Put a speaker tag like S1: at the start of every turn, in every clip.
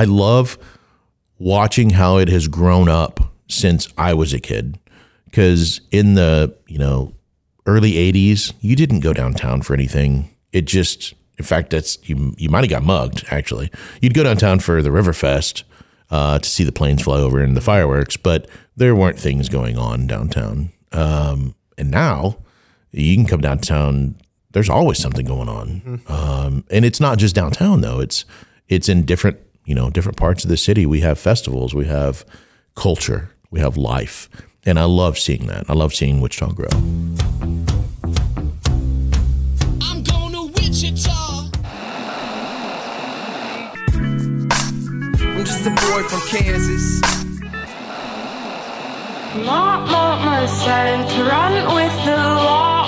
S1: I love watching how it has grown up since I was a kid. Because in the you know early '80s, you didn't go downtown for anything. It just, in fact, that's you. You might have got mugged. Actually, you'd go downtown for the Riverfest uh, to see the planes fly over and the fireworks, but there weren't things going on downtown. Um, and now you can come downtown. There's always something going on, um, and it's not just downtown though. It's it's in different you know different parts of the city. We have festivals, we have culture, we have life, and I love seeing that. I love seeing Wichita grow.
S2: I'm going to Wichita.
S3: I'm just a boy from Kansas.
S4: Not mama said to run with the law,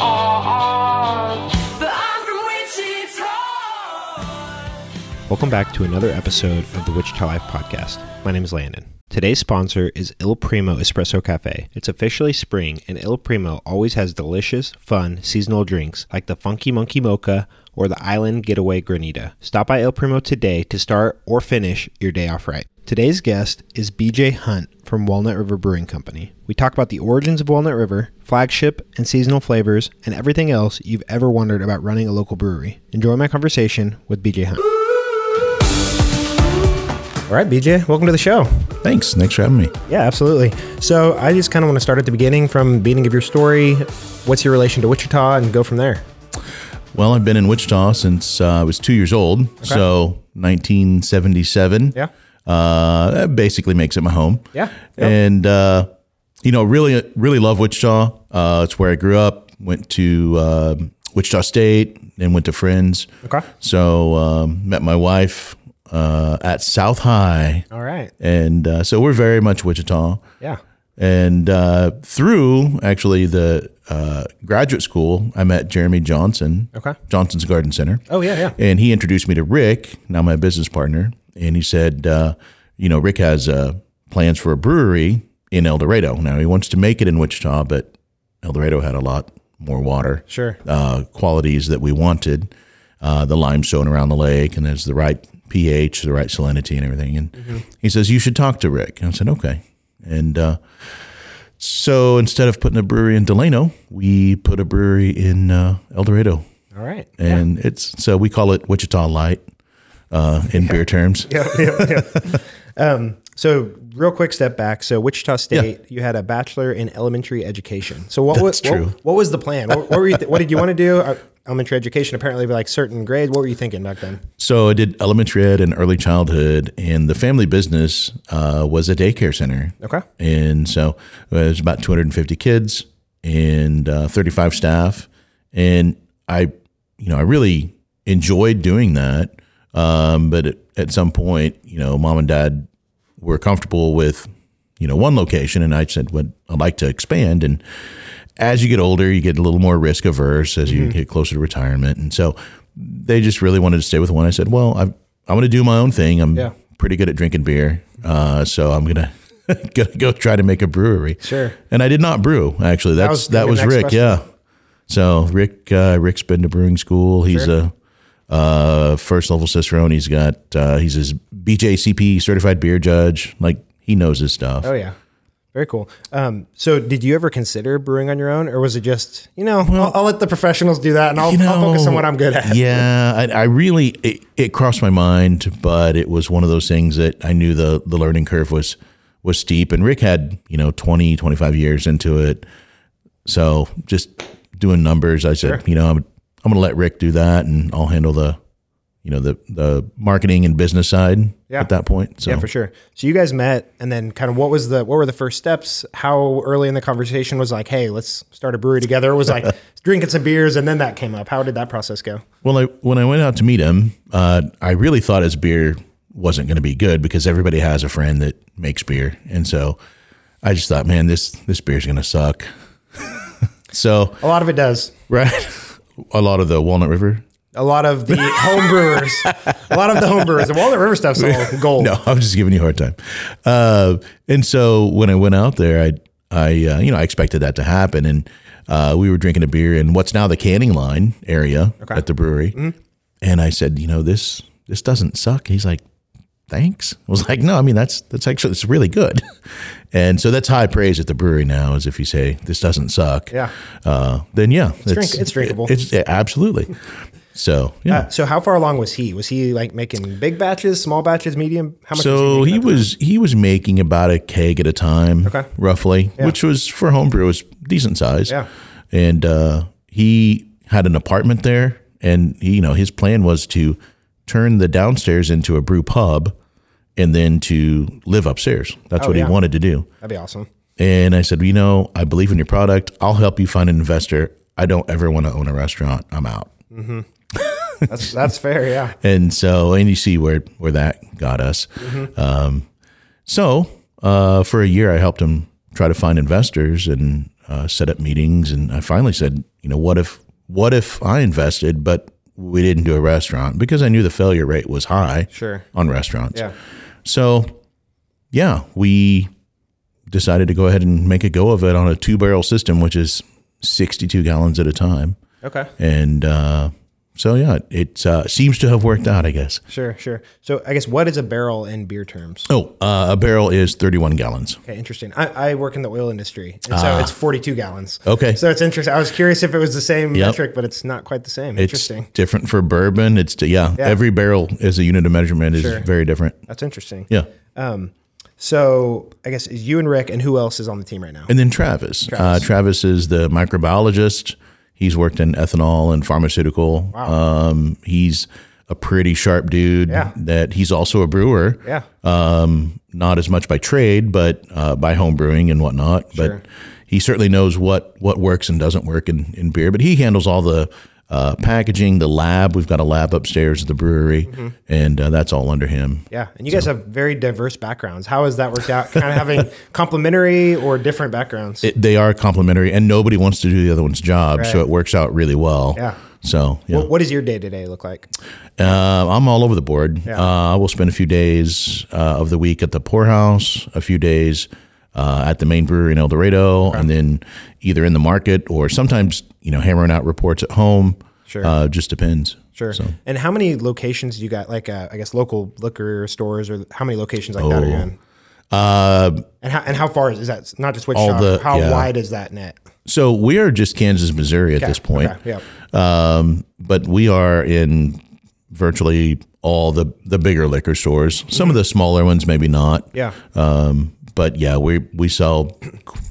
S5: Welcome back to another episode of the Wichita Life Podcast. My name is Landon. Today's sponsor is Il Primo Espresso Cafe. It's officially spring, and Il Primo always has delicious, fun, seasonal drinks like the Funky Monkey Mocha or the Island Getaway Granita. Stop by Il Primo today to start or finish your day off right. Today's guest is BJ Hunt from Walnut River Brewing Company. We talk about the origins of Walnut River, flagship and seasonal flavors, and everything else you've ever wondered about running a local brewery. Enjoy my conversation with BJ Hunt. All right, BJ, welcome to the show.
S1: Thanks. Thanks for having me.
S5: Yeah, absolutely. So I just kind of want to start at the beginning from the beginning of your story. What's your relation to Wichita and go from there?
S1: Well, I've been in Wichita since uh, I was two years old, so 1977.
S5: Yeah.
S1: uh, that basically makes it my home.
S5: Yeah, yep.
S1: and uh, you know, really, really love Wichita. Uh, it's where I grew up. Went to uh, Wichita State, and went to Friends.
S5: Okay.
S1: So um, met my wife uh, at South High,
S5: All right.
S1: and uh, so we're very much Wichita.
S5: Yeah.
S1: And uh, through actually the uh, graduate school, I met Jeremy Johnson.
S5: Okay.
S1: Johnson's Garden Center.
S5: Oh, yeah, yeah.
S1: And he introduced me to Rick, now my business partner. And he said, uh, you know, Rick has uh, plans for a brewery in El Dorado. Now he wants to make it in Wichita, but El Dorado had a lot more water
S5: Sure.
S1: uh, qualities that we wanted. Uh, the limestone around the lake, and there's the right pH, the right salinity, and everything. And he says you should talk to Rick. And I said okay. And uh, so instead of putting a brewery in Delano, we put a brewery in uh, El Dorado,
S5: All right.
S1: and it's so we call it Wichita Light uh, in beer terms.
S5: yeah, yeah, yeah. um, so, real quick step back. So, Wichita State, you had a bachelor in elementary education. So, what was
S1: That's true.
S5: What, what was the plan? What, what were you? Th- what did you want to do? Elementary education, apparently, like certain grades. What were you thinking back then?
S1: So I did elementary ed and early childhood, and the family business uh, was a daycare center.
S5: Okay.
S1: And so it was about 250 kids and uh, 35 staff. And I, you know, I really enjoyed doing that. Um, but at, at some point, you know, mom and dad were comfortable with, you know, one location. And I said, well, I'd like to expand. And as you get older, you get a little more risk averse as you get closer to retirement. And so they just really wanted to stay with one. I said, well, I, I want to do my own thing. I'm
S5: Yeah.
S1: pretty good at drinking beer. Uh, so I'm going to go try to make a brewery.
S5: Sure.
S1: And I did not brew actually. That's
S5: was
S1: that was, Rick.
S5: question.
S1: Yeah. So Rick uh, Rick's been to brewing school. He's a uh, first level cicerone. He's got uh, he's his BJCP certified beer judge. Like he knows his stuff.
S5: Oh yeah, very cool. Um, so did you ever consider brewing on your own, or was it just you know I'll, I'll let the professionals do that, and I'll,
S1: You
S5: I'll focus on what I'm good at?
S1: Yeah, I, I really it, it crossed my mind, but it was one of those things that I knew the the learning curve was was steep, and Rick had you know 20, 25 years into it, so just doing numbers, I said, you know, I'm I'm going to let Rick do that, and I'll handle the you know the the marketing and business side
S5: Yeah.
S1: at that point. So
S5: Yeah, for sure. So you guys met, and then kind of what was the what were the first steps? How early in the conversation was like, hey, let's start a brewery together? It was like drinking some beers, and then that came up. How did that process go?
S1: Well, I, when I went out to meet him, uh, I really thought his beer wasn't going to be good because everybody has a friend that makes beer, and so I just thought, man, this this beer's going to suck. so,
S5: A lot of it does.
S1: right, a lot of the Walnut River.
S5: A lot of the home brewers, a lot of the home brewers, the Walnut River stuff's all gold.
S1: No, I'm just giving you a hard time. Uh, and so when I went out there, I, I, uh, you know, I expected that to happen, and uh, we were drinking a beer in what's now the canning line area at the brewery, and I said, you know, this this doesn't suck. He's like, thanks. I was like, no, I mean that's that's actually it's really good. And so that's high praise at the brewery now. Is if you say this doesn't suck,
S5: Yeah.
S1: uh, then yeah,
S5: drink- it's drinkable.
S1: It's yeah, absolutely. So yeah.
S5: Uh, so how far along was he? Was he like making big batches, small batches, medium? How much?
S1: So
S5: was
S1: he
S5: he,
S1: was he was making about a keg at a time,
S5: Okay.
S1: roughly,
S5: Yeah.
S1: which was for homebrew was decent size.
S5: Yeah.
S1: and uh, he had an apartment there, and he, you know his plan was to turn the downstairs into a brew pub, and then to live upstairs. That's
S5: Oh,
S1: what
S5: yeah.
S1: he wanted to do.
S5: That'd be awesome.
S1: And I said, you know, I believe in your product. I'll help you find an investor. I don't ever want to own a restaurant. I'm out.
S5: That's that's fair. Yeah.
S1: And so, and you see where where that got us. Um, so, uh, for a year, I helped him try to find investors and uh, set up meetings. And I finally said, you know, what if what if I invested, but we didn't do a restaurant because I knew the failure rate was high
S5: Sure.
S1: on restaurants.
S5: Yeah.
S1: So, yeah, we decided to go ahead and make a go of it on a two barrel system, which is 62 gallons at a time.
S5: Okay.
S1: And uh, so, yeah, it uh, seems to have worked out, I guess.
S5: Sure. Sure. So I guess what is a barrel in beer terms?
S1: Oh, uh, a barrel is 31 gallons.
S5: Okay, interesting. I, I work in the oil industry, and so it's 42 gallons.
S1: Ah. Okay.
S5: So it's interesting. I was curious if it was the same
S1: Yep.
S5: metric, but it's not quite the same.
S1: It's
S5: interesting.
S1: different for bourbon. It's, yeah,
S5: Yeah.
S1: every barrel is a unit of measurement is
S5: Sure.
S1: very different.
S5: That's interesting.
S1: Yeah.
S5: Um, So I guess you and Rick, and who else is on the team right now?
S1: And then Travis. Uh, Travis is the microbiologist. He's worked in ethanol and pharmaceutical. Um, he's a pretty sharp dude.
S5: Yeah.
S1: That he's also a brewer.
S5: Yeah.
S1: Um, not as much by trade, but uh, by home brewing and whatnot.
S5: Sure.
S1: But he certainly knows what what works and doesn't work in, in beer. But he handles all the uh, packaging, the lab. We've got a lab upstairs at the brewery,
S5: Mm-hmm.
S1: and uh, that's all under him.
S5: Yeah, and you guys have very diverse backgrounds. How has that worked out? Kind of having complementary or different backgrounds.
S1: It, they are complementary, and nobody wants to do the other one's job, so it works out really well.
S5: Yeah.
S1: So yeah.
S5: What- what does your day to day look like?
S1: Uh, I'm all over the board.
S5: Yeah.
S1: Uh, I will spend a few days uh, of the week at the poorhouse, a few days uh, at the main brewery in El Dorado, and then either in the market or sometimes you know hammering out reports at home.
S5: Sure.
S1: Uh, just depends.
S5: Sure.
S1: So,
S5: And how many locations do you got? Like, uh, I guess local liquor stores, or how many locations like that are you in?
S1: uh,
S5: And how and how far is, is that? Not just Wichita.
S1: the-
S5: how
S1: yeah.
S5: wide is that net?
S1: so we are just Kansas, Missouri at this point.
S5: Okay, yeah.
S1: Um, but we are in virtually all the the bigger liquor stores. Some of the smaller ones, maybe not.
S5: Yeah.
S1: Um, but yeah, we we sell.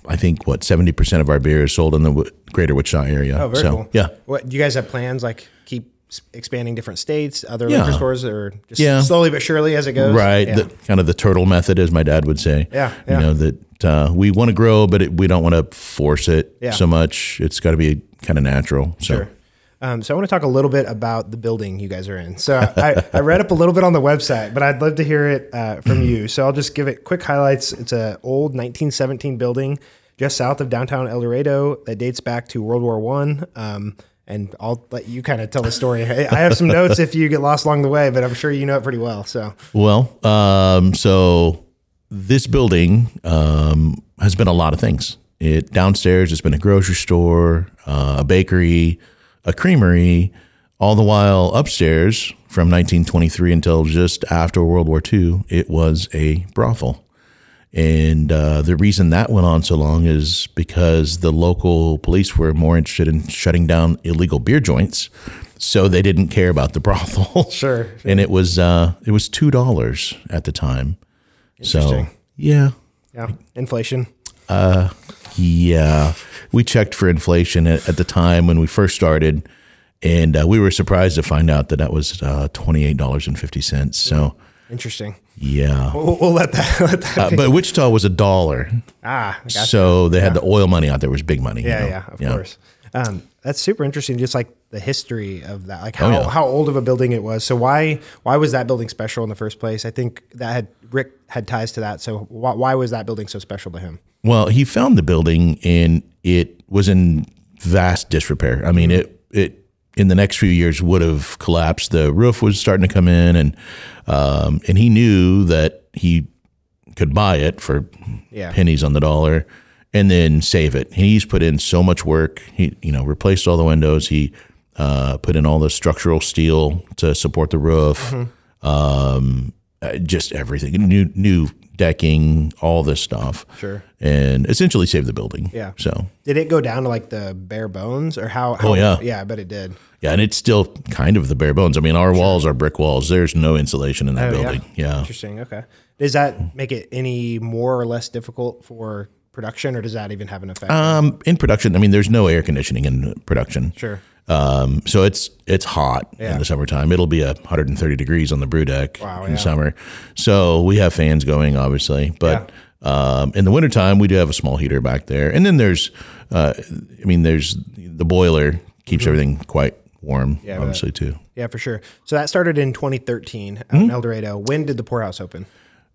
S1: I think what seventy percent of our beer is sold in the w- greater Wichita area.
S5: Oh, very
S1: so
S5: cool.
S1: yeah,
S5: What do you guys have plans? Like keep expanding different states, other
S1: Yeah.
S5: liquor stores, or just
S1: Yeah.
S5: slowly but surely as it goes?
S1: right.
S5: Yeah.
S1: The, kind of the turtle method, as my dad would say.
S5: Yeah, yeah.
S1: You know that uh, we want to grow, but it, we don't want to force it so much. It's got to be kind of natural. So.
S5: Sure. Um, so I want to talk a little bit about the building you guys are in. So I, I read up a little bit on the website, but I'd love to hear it uh, from you. So I'll just give it quick highlights. It's a old 1917 building just south of downtown El Dorado that dates back to World War One. Um, and I'll let you kind of tell the story. I I have some notes if you get lost along the way, but I'm sure you know it pretty well. So
S1: Well, um, so this building um, has been a lot of things. It downstairs, it's been a grocery store, uh, a bakery, a creamery. All the while upstairs, from 1923 until just after World War II, it was a brothel. And uh, the reason that went on so long is because the local police were more interested in shutting down illegal beer joints, so they didn't care about the brothel.
S5: Sure,
S1: And it was uh, it was two dollars at the time. So yeah,
S5: yeah, inflation.
S1: Yeah, we checked for inflation at, at the time when we first started, and uh, we were surprised to find out that that was uh, twenty eight dollars and fifty cents. So
S5: Interesting.
S1: yeah,
S5: We'll, we'll let that. Let that
S1: uh, but Wichita was a dollar.
S5: ah, gotcha.
S1: So they had the oil money out there was big money. you
S5: Yeah,
S1: know?
S5: yeah, of course. Um, that's super interesting. Just like the history of that, like how,
S1: Oh, yeah.
S5: how old of a building it was. So why why was that building special in the first place? I think that had Rick had ties to that. So why, why was that building so special to him?
S1: Well, he found the building and it was in vast disrepair. I mean,
S5: Mm-hmm.
S1: it it in the next few years would have collapsed. The roof was starting to come in, and um, and he knew that he could buy it for
S5: Yeah.
S1: pennies on the dollar and then save it. He's put in so much work. He you know replaced all the windows. He uh, put in all the structural steel to support the roof.
S5: Mm-hmm.
S1: Um, uh, just everything, new new decking, all this stuff.
S5: Sure.
S1: and essentially save the building.
S5: Yeah.
S1: So
S5: Did it go down to like the bare bones or how? how
S1: Oh, yeah.
S5: Yeah, I bet it did.
S1: yeah, and it's still kind of the bare bones. I mean, our walls are brick walls. There's no insulation in that
S5: Oh,
S1: building. Yeah.
S5: Interesting. Okay. Does that make it any more or less difficult for production, or does that even have an effect?
S1: Um, in production, I mean, there's no air conditioning in production.
S5: sure.
S1: Um, so it's it's hot
S5: Yeah.
S1: in the summertime. It'll be a 130 degrees on the brew deck
S5: Wow,
S1: in
S5: yeah.
S1: summer. So we have fans going, obviously, but um, in the wintertime, we do have a small heater back there. And then there's, uh, I mean, there's the boiler keeps everything quite warm,
S5: Mm-hmm. Yeah,
S1: obviously too.
S5: Yeah, for sure. So that started in 2013 out
S1: Hmm?
S5: in El Dorado. When did the poorhouse open?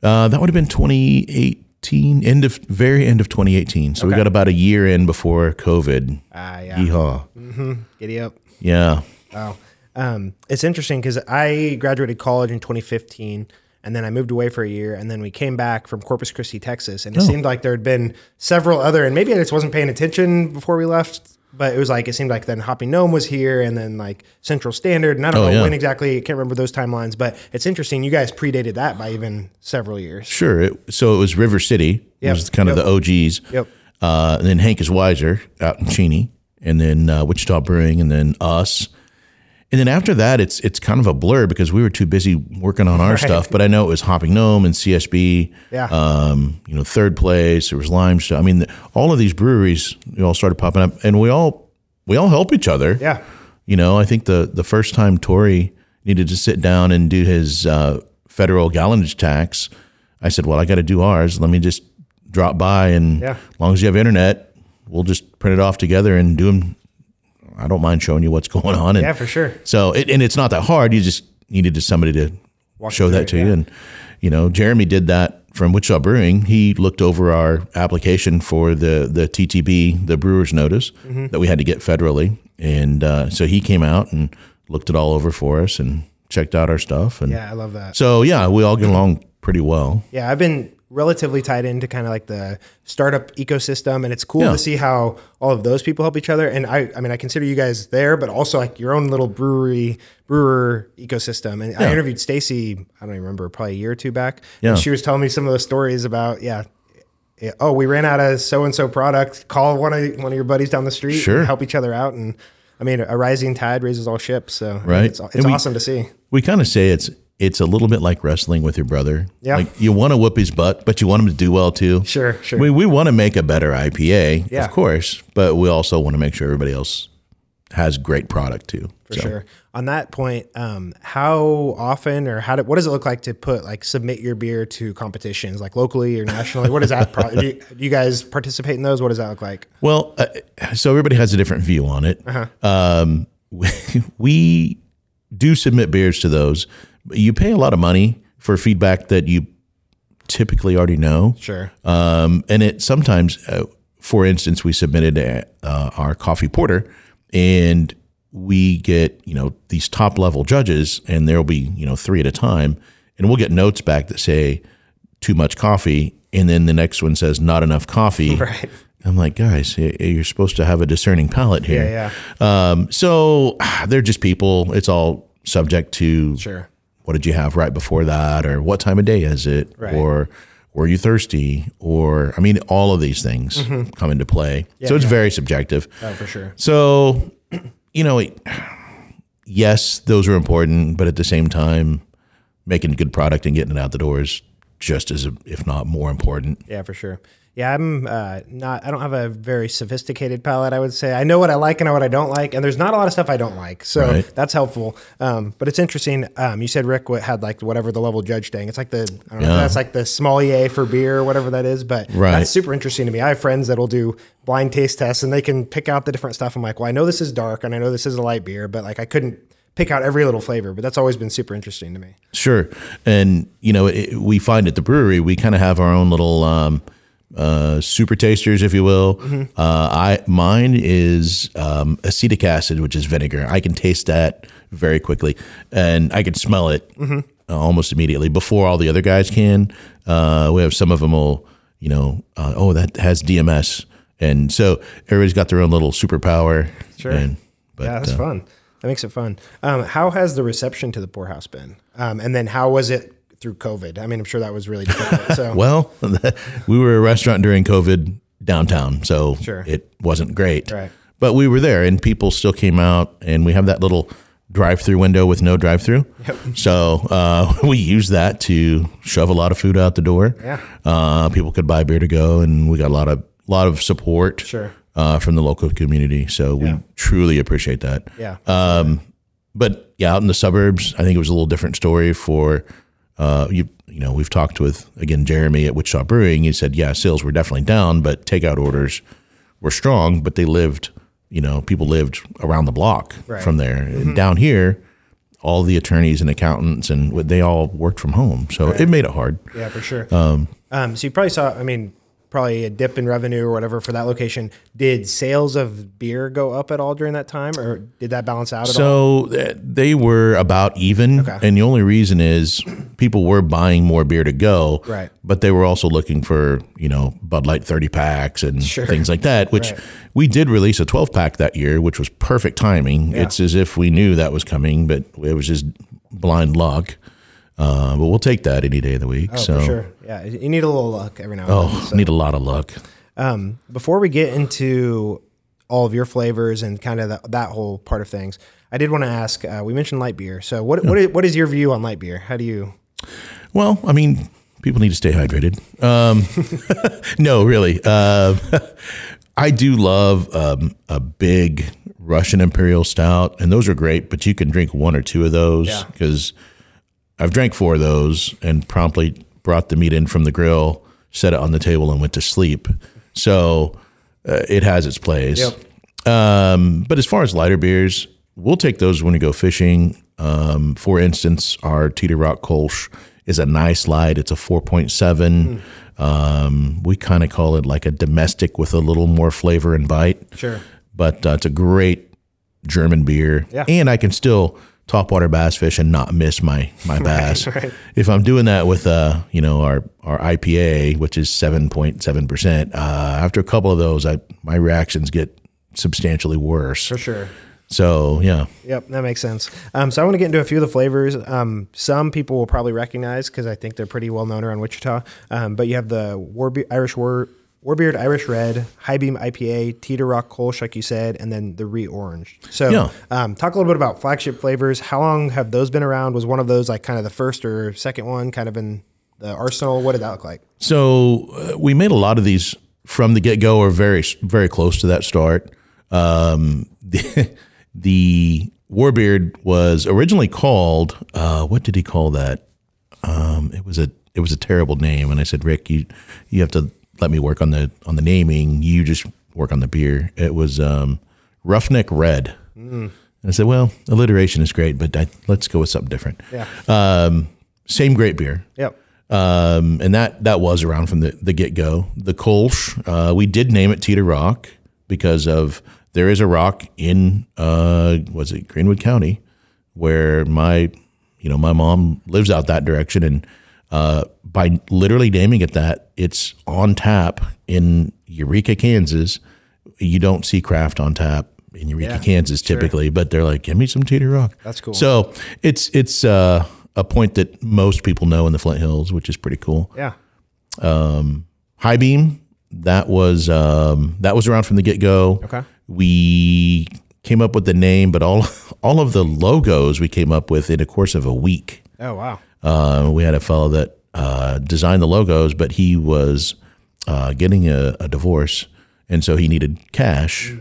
S1: Uh, that would have been 2018, end of very end of 2018. So we got about a year in before COVID.
S5: Ah, yeah.
S1: Yeehaw.
S5: Giddy up.
S1: Yeah.
S5: Wow. Um, it's interesting because I graduated college in 2015 and then I moved away for a year and then we came back from Corpus Christi, Texas. And it seemed like there had been several other, and maybe I just wasn't paying attention before we left, but it was like, it seemed like then Hopping Gnome was here and then like Central Standard. And I don't
S1: Oh,
S5: know
S1: yeah.
S5: when exactly, I can't remember those timelines, but it's interesting. You guys predated that by even several years.
S1: Sure. It, so it was River City. It was kind of
S5: Yep.
S1: the OGs.
S5: Yep.
S1: Uh, and then Hank is Wiser out in Cheney, and then uh, Wichita Brewing, and then us. And then after that, it's it's kind of a blur because we were too busy working on our stuff. But I know it was Hopping Gnome and CSB.
S5: Yeah.
S1: Um, you know, third place. There was Limestone. I mean, the, all of these breweries, all started popping up, and we all we all help each other.
S5: Yeah.
S1: You know, I think the the first time Tory needed to sit down and do his uh, federal gallonage tax, I said, "Well, I got to do ours. Let me just drop by, and
S5: Yeah.
S1: as long as you have internet, we'll just print it off together and do them. I don't mind showing you what's going on. And
S5: Yeah, for sure.
S1: So, it, and it's not that hard. You just needed to somebody to show that to
S5: it,
S1: you.
S5: yeah.
S1: And you know, Jeremy did that from Wichita Brewing. He looked over our application for the the TTB, the Brewers Notice
S5: Mm-hmm.
S1: that we had to get federally, and uh, so he came out and looked it all over for us and checked out our stuff. And
S5: Yeah, I love that.
S1: so, yeah, we all get along pretty well.
S5: Yeah, I've been relatively tied into kind of like the startup ecosystem, and it's cool
S1: Yeah.
S5: to see how all of those people help each other. And I, I mean, I consider you guys there, but also like your own little brewery brewer ecosystem. And I interviewed Stacy, I don't even remember, probably a year or two back.
S1: Yeah.
S5: and she was telling me some of the stories about yeah. yeah, Oh, we ran out of so and so product. Call one of one of your buddies down the street.
S1: Sure.
S5: help each other out. And I mean, a rising tide raises all ships. So I mean,
S1: Right.
S5: it's, it's
S1: And we-
S5: awesome to see.
S1: We kind of say it's it's a little bit like wrestling with your brother.
S5: Yeah.
S1: Like you want to whoop his butt, but you want him to do well too.
S5: Sure, sure.
S1: We we want to make a better IPA,
S5: Yeah.
S1: of course, but we also want to make sure everybody else has great product too.
S5: For sure. On that point, um, how often or how do, what does it look like to put like submit your beer to competitions like locally or nationally? What is that? Pro- do, you, do you guys participate in those? What does that look like?
S1: Well, uh, so everybody has a different view on it.
S5: Uh-huh.
S1: Um, we do submit beers to those. You pay a lot of money for feedback that you typically already know.
S5: Sure.
S1: Um, and it sometimes, uh, for instance, we submitted uh, our coffee porter, and we get you know these top level judges, and there will be you know three at a time, and we'll get notes back that say too much coffee, and then the next one says not enough coffee.
S5: Right.
S1: I'm like, guys, you're supposed to have a discerning palate here.
S5: Yeah, yeah.
S1: Um, so they're just people. It's all subject to
S5: Sure.
S1: What did you have right before that? Or what time of day is it?
S5: Right.
S1: or were you thirsty? Or i mean all of these things mm-hmm. come into play. So it's very subjective.
S5: Oh, for sure.
S1: so you know it- yes those are important but at the same time making a good product and getting it out the door is just as if not more important.
S5: Yeah, for sure. Yeah, I'm uh, not. I don't have a very sophisticated palate. I would say I know what I like and what I don't like, and there's not a lot of stuff I don't like, so
S1: Right.
S5: that's helpful. Um, but it's interesting. Um, you said Rick had like whatever the level judge thing. It's like the I don't know
S1: Yeah.
S5: that's like the sommelier for beer or whatever that is, but
S1: Right.
S5: that's super interesting to me. I have friends that'll do blind taste tests and they can pick out the different stuff. I'm like, well, I know this is dark and I know this is a light beer, but like I couldn't pick out every little flavor. But that's always been super interesting to me.
S1: Sure. And, you know, it, we find at the brewery, we kind of have our own little um, uh, super tasters, if you will. Uh, I Mine is um, acetic acid, which is vinegar. I can taste that very quickly and I can smell it uh, almost immediately before all the other guys can. Uh, we have some of them will, you know, uh, oh, that has DMS. And so everybody's got their own little superpower.
S5: Sure.
S1: And, but,
S5: yeah, that's
S1: uh,
S5: fun. That makes it fun. Um, how has the reception to the poorhouse been? Um, and then how was it through COVID. I mean, I'm sure that was really difficult. So
S1: Well, we were a restaurant during COVID downtown, so
S5: Sure.
S1: it wasn't great.
S5: Right.
S1: But we were there, and people still came out, and we have that little drive-through window with no drive-through. So uh, we used that to shove a lot of food out the door.
S5: Yeah.
S1: Uh, people could buy beer to go, and we got a lot of lot of support.
S5: Sure.
S1: Uh, from the local community, so we truly appreciate that.
S5: yeah,
S1: Um, but yeah, out in the suburbs, I think it was a little different story for uh, you. You know, we've talked with again Jeremy at Wichita Brewing. He said, yeah, sales were definitely down, but takeout orders were strong. But they lived, you know, people lived around the block
S5: Right.
S1: from there. And down here, all the attorneys and accountants and they all worked from home, so it made it hard.
S5: yeah, for sure. Um, so you probably saw. I mean, probably a dip in revenue or whatever for that location. Did sales of beer go up at all during that time, or did that balance out at all?
S1: So uh, they were about even,
S5: Okay.
S1: and the only reason is people were buying more beer to go,
S5: Right.
S1: But they were also looking for you know Bud Light thirty packs and
S5: Sure.
S1: things like that. Which
S5: Right.
S1: we did release a twelve pack that year, which was perfect timing. It's as if we knew that was coming, but it was just blind luck. Uh, but we'll take that any day of the week.
S5: Oh,
S1: so,
S5: sure. Yeah, you need a little luck every now and then.
S1: oh, need a lot of luck.
S5: Um, before we get into all of your flavors and kind of that that whole part of things, I did want to ask. Uh, we mentioned light beer. So what what is, what is your view on light beer? How do you?
S1: Well, I mean, people need to stay hydrated. Um, no, really. Uh, I do love um, a big Russian Imperial Stout, and those are great, but you can drink one or two of those
S5: Yeah.
S1: because I've drank four of those and promptly brought the meat in from the grill, set it on the table, and went to sleep. So uh, it has its place. Um, but as far as lighter beers, we'll take those when we go fishing. Um, for instance, our Teeter Rock Kolsch is a nice light. It's a 4.7. Um, we kind of call it like a domestic with a little more flavor and bite.
S5: Sure.
S1: But uh, it's a great German beer.
S5: Yeah.
S1: And I can still topwater bass fish and not miss my my bass. If I'm doing that with uh, you know, our our IPA, which is 7.7%, uh, after a couple of those, I my reactions get substantially worse.
S5: For sure.
S1: So, yeah.
S5: Yep, that makes sense. Um, so I want to get into a few of the flavors. Um, some people will probably recognize because I think they're pretty well known around Wichita. Um, but you have the Warbe- Irish War. Warbeard Irish Red, High Beam IPA, Teeter Rock Kolsch, like you said, and then the Re Orange. So,
S1: Yeah.
S5: um, talk a little bit about flagship flavors. How long have those been around? Was one of those like kind of the first or second one, kind of in the arsenal? What did that look like?
S1: So uh, we made a lot of these from the get go, or very very close to that start. Um, the, the Warbeard was originally called uh, what did he call that? Um, it was a it was a terrible name, and I said, Rick, you you have to let me work on the on the naming. You just work on the beer. It was um, Roughneck Red. And I said, well, alliteration is great, but I, let's go with something different.
S5: Yeah.
S1: Um, same great beer
S5: Yep.
S1: um, and that that was around from the, the get go. The Kolsch, uh, we did name it Teeter Rock because of there is a rock in uh, was it Greenwood County where my you know my mom lives out that direction, and uh, by literally naming it that, it's on tap in Eureka, Kansas. You don't see craft on tap in Eureka,
S5: Yeah,
S1: Kansas typically, but they're like, give me some Teeter Rock.
S5: That's cool.
S1: So it's it's uh, a point that most people know in the Flint Hills, which is pretty cool.
S5: Yeah.
S1: High beam that was um, that was around from the get go.
S5: Okay.
S1: We came up with the name, but all all of the logos we came up with in a course of a week.
S5: Oh, wow.
S1: Uh, we had a fellow that uh, designed the logos, but he was uh, getting a, a divorce, and so he needed cash.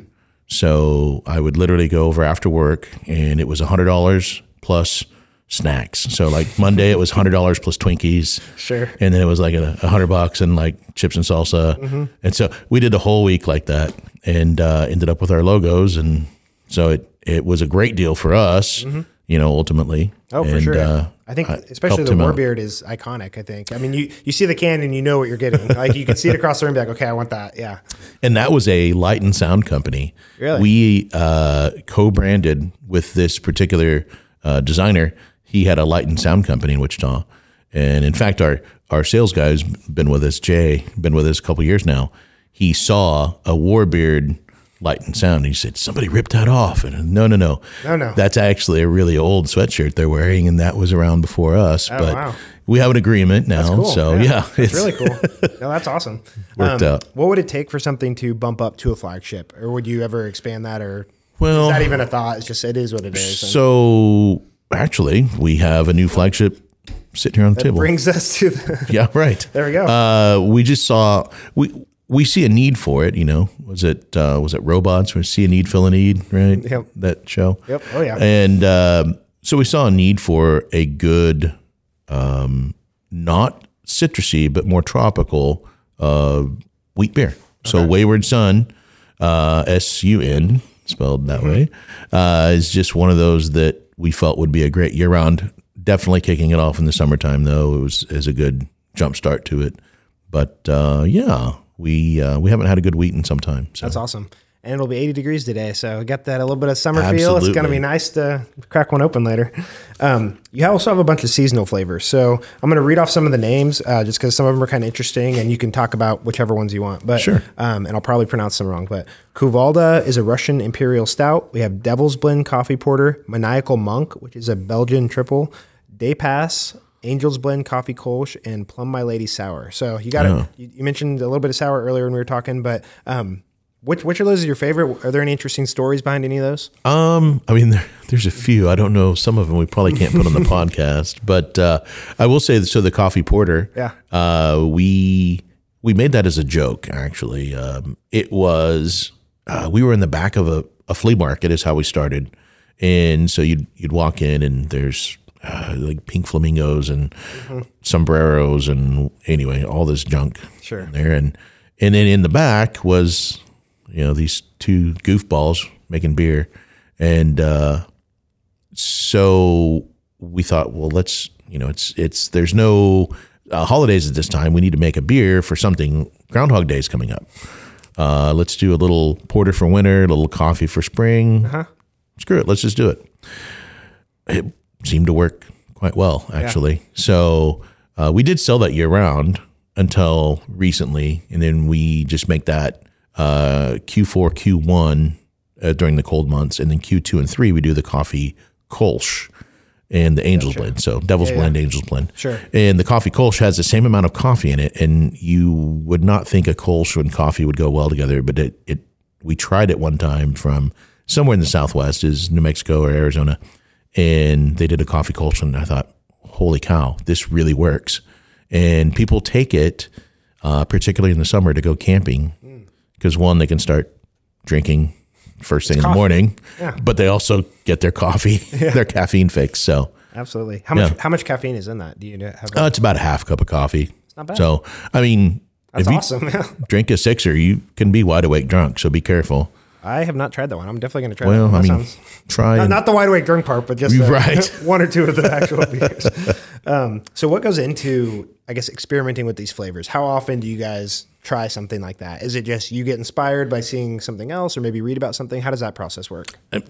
S1: So I would literally go over after work, and it was hundred dollars plus snacks. So like Monday, it was hundred dollars plus Twinkies.
S5: Sure.
S1: And then it was like a, a hundred bucks and like chips and salsa. And so we did the whole week like that, and uh, ended up with our logos, and so it it was a great deal for us. You know, ultimately.
S5: Oh, for sure.
S1: uh,
S5: I think
S1: I
S5: especially the
S1: out.
S5: Warbeard is iconic. I think. I mean, you you see the can and you know what you're getting. like you can see it across the room. Be like, okay, I want that. Yeah.
S1: and that was a light and sound company.
S5: Really?
S1: We uh, co-branded with this particular uh, designer. He had a light and sound company in Wichita, and in fact, our our sales guy's been with us. Jay been with us a couple years now. He saw a Warbeard light and sound. And he said, "Somebody ripped that off." And no, no, no,
S5: No, no.
S1: That's actually a really old sweatshirt they're wearing, and that was around before us. but
S5: wow.
S1: we have an agreement now.
S5: Cool.
S1: So yeah,
S5: it's really cool. No, that's awesome.
S1: Worked
S5: Um,
S1: out.
S5: What would it take for something to bump up to a flagship, or would you ever expand that, or
S1: Well,
S5: is that even a thought? It's just it is what it is.
S1: so actually, we have a new flagship sitting here on the table.
S5: brings us to the.
S1: yeah, right.
S5: There we go.
S1: Uh, we just saw we we see a need for it. You know, was it uh, was it robots? We see a need, fill a need, right?
S5: Yep.
S1: That show.
S5: Yep. Oh, yeah.
S1: And um, so we saw a need for a good, um, not citrusy but more tropical uh, wheat beer. So Wayward Sun, uh, S U N spelled that way, uh, is just one of those that we felt would be a great year round. Definitely kicking it off in the summertime though. It was is a good jump start to it. But uh, yeah, we uh, we haven't had a good wheat in some time. So
S5: That's awesome. And it'll be 80 degrees today, so we got that a little bit of summer feel. It's going to be nice to crack one open later. Um, you also have a bunch of seasonal flavors, so I'm going to read off some of the names uh, just because some of them are kind of interesting, and you can talk about whichever ones you want. But
S1: Sure.
S5: um, and I'll probably pronounce them wrong. But Kuvalda is a Russian imperial stout. We have Devil's Blend coffee porter, Maniacal Monk, which is a Belgian triple, Day Pass. Angel's Blend Coffee Kolsch and Plum My Lady Sour. So you got it. You, you mentioned a little bit of sour earlier when we were talking, but um, which which of those is your favorite? Are there any interesting stories behind any of those?
S1: Um, I mean, there, there's a few. I don't know. Some of them we probably can't put on the podcast, but uh, I will say. So the coffee porter,
S5: Yeah.
S1: uh, we we made that as a joke. Actually, um, it was uh, we were in the back of a, a flea market. Is how we started, and so you'd you'd walk in and there's uh, like pink flamingos and sombreros and anyway all this junk
S5: Sure.
S1: there. And and then in the back was you know these two goofballs making beer. And uh so we thought well let's you know it's it's there's no uh, holidays at this time. We need to make a beer for something groundhog day is coming up. Uh let's do a little porter for winter a little coffee for spring. Uh-huh. screw it. Let's just do it. It seemed to work quite well actually. So uh, we did sell that year round until recently and then we just make that uh, q4 q1 uh, during the cold months and then q2 and 3 we do the coffee kolsch and the angel's blend. So devil's blend angel's blend.
S5: Sure.
S1: and the coffee kolsch has the same amount of coffee in it and you would not think a kolsch and coffee would go well together but it, it we tried it one time from somewhere in the southwest is new mexico or arizona and they did a coffee kolsch, and i thought holy cow this really works and people take it uh, particularly in the summer to go camping because one they can start drinking first thing in the morning
S5: Yeah.
S1: but they also get their coffee their caffeine fix so
S5: Absolutely. How much
S1: Yeah.
S5: how much caffeine is in that? Do you know-
S1: uh, it's about a half cup of coffee.
S5: It's not bad.
S1: So, I mean,
S5: That's
S1: if you
S5: awesome. Yeah.
S1: drink a sixer, you can be wide awake drunk. So be careful.
S5: I have not tried that one. I'm definitely going to try
S1: Well,
S5: that.
S1: I
S5: That
S1: mean,
S5: sounds
S1: try
S5: not, not the wide awake drunk part, but just uh,
S1: Right.
S5: one or two of the actual beers. Um, so, what goes into, I guess, experimenting with these flavors? How often do you guys try something like that? Is it just you get inspired by seeing something else, or maybe read about something? How does that process work?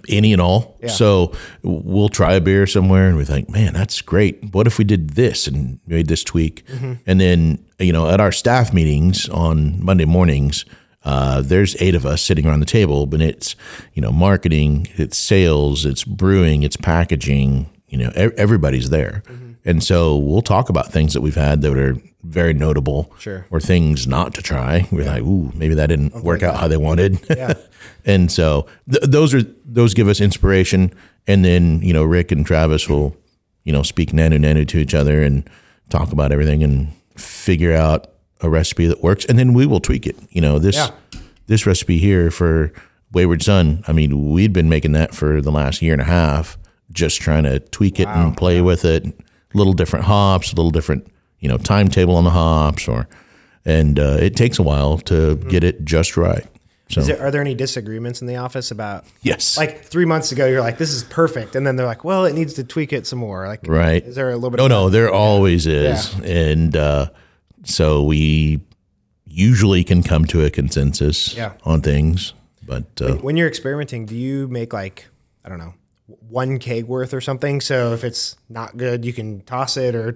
S1: any and all.
S5: Yeah.
S1: So we'll try a beer somewhere and we think, man, that's great. What if we did this and made this tweak?
S5: Mm-hmm.
S1: And then, you know, at our staff meetings on Monday mornings, uh, there's eight of us sitting around the table, but it's, you know, marketing, it's sales, it's brewing, it's packaging, you know, e- everybody's there.
S5: Mm-hmm.
S1: And so we'll talk about things that we've had that are very notable
S5: Sure.
S1: or things not to try. We're like, ooh, maybe that didn't work out how they wanted.
S5: Yeah.
S1: and so th- those are those give us inspiration. And then you know Rick and Travis will you know speak nanu nanu to each other and talk about everything and figure out a recipe that works. And then we will tweak it. You know this
S5: Yeah.
S1: this recipe here for Wayward Sun. I mean, we'd been making that for the last year and a half, just trying to tweak it and play with it. Little different hops, a little different you know timetable on the hops, or and uh, it takes a while to get it just right. So
S5: Is there, are there any disagreements in the office about
S1: yes,
S5: like three months ago you're like this is perfect, and then they're like, well, it needs to tweak it some more. Like,
S1: right.
S5: Is there a little bit?
S1: No,
S5: of
S1: no, there always is,
S5: Yeah.
S1: and uh, so we usually can come to a consensus
S5: Yeah.
S1: on things. But uh,
S5: when you're experimenting, do you make like I don't know one keg worth or something? So if it's not good, you can toss it, or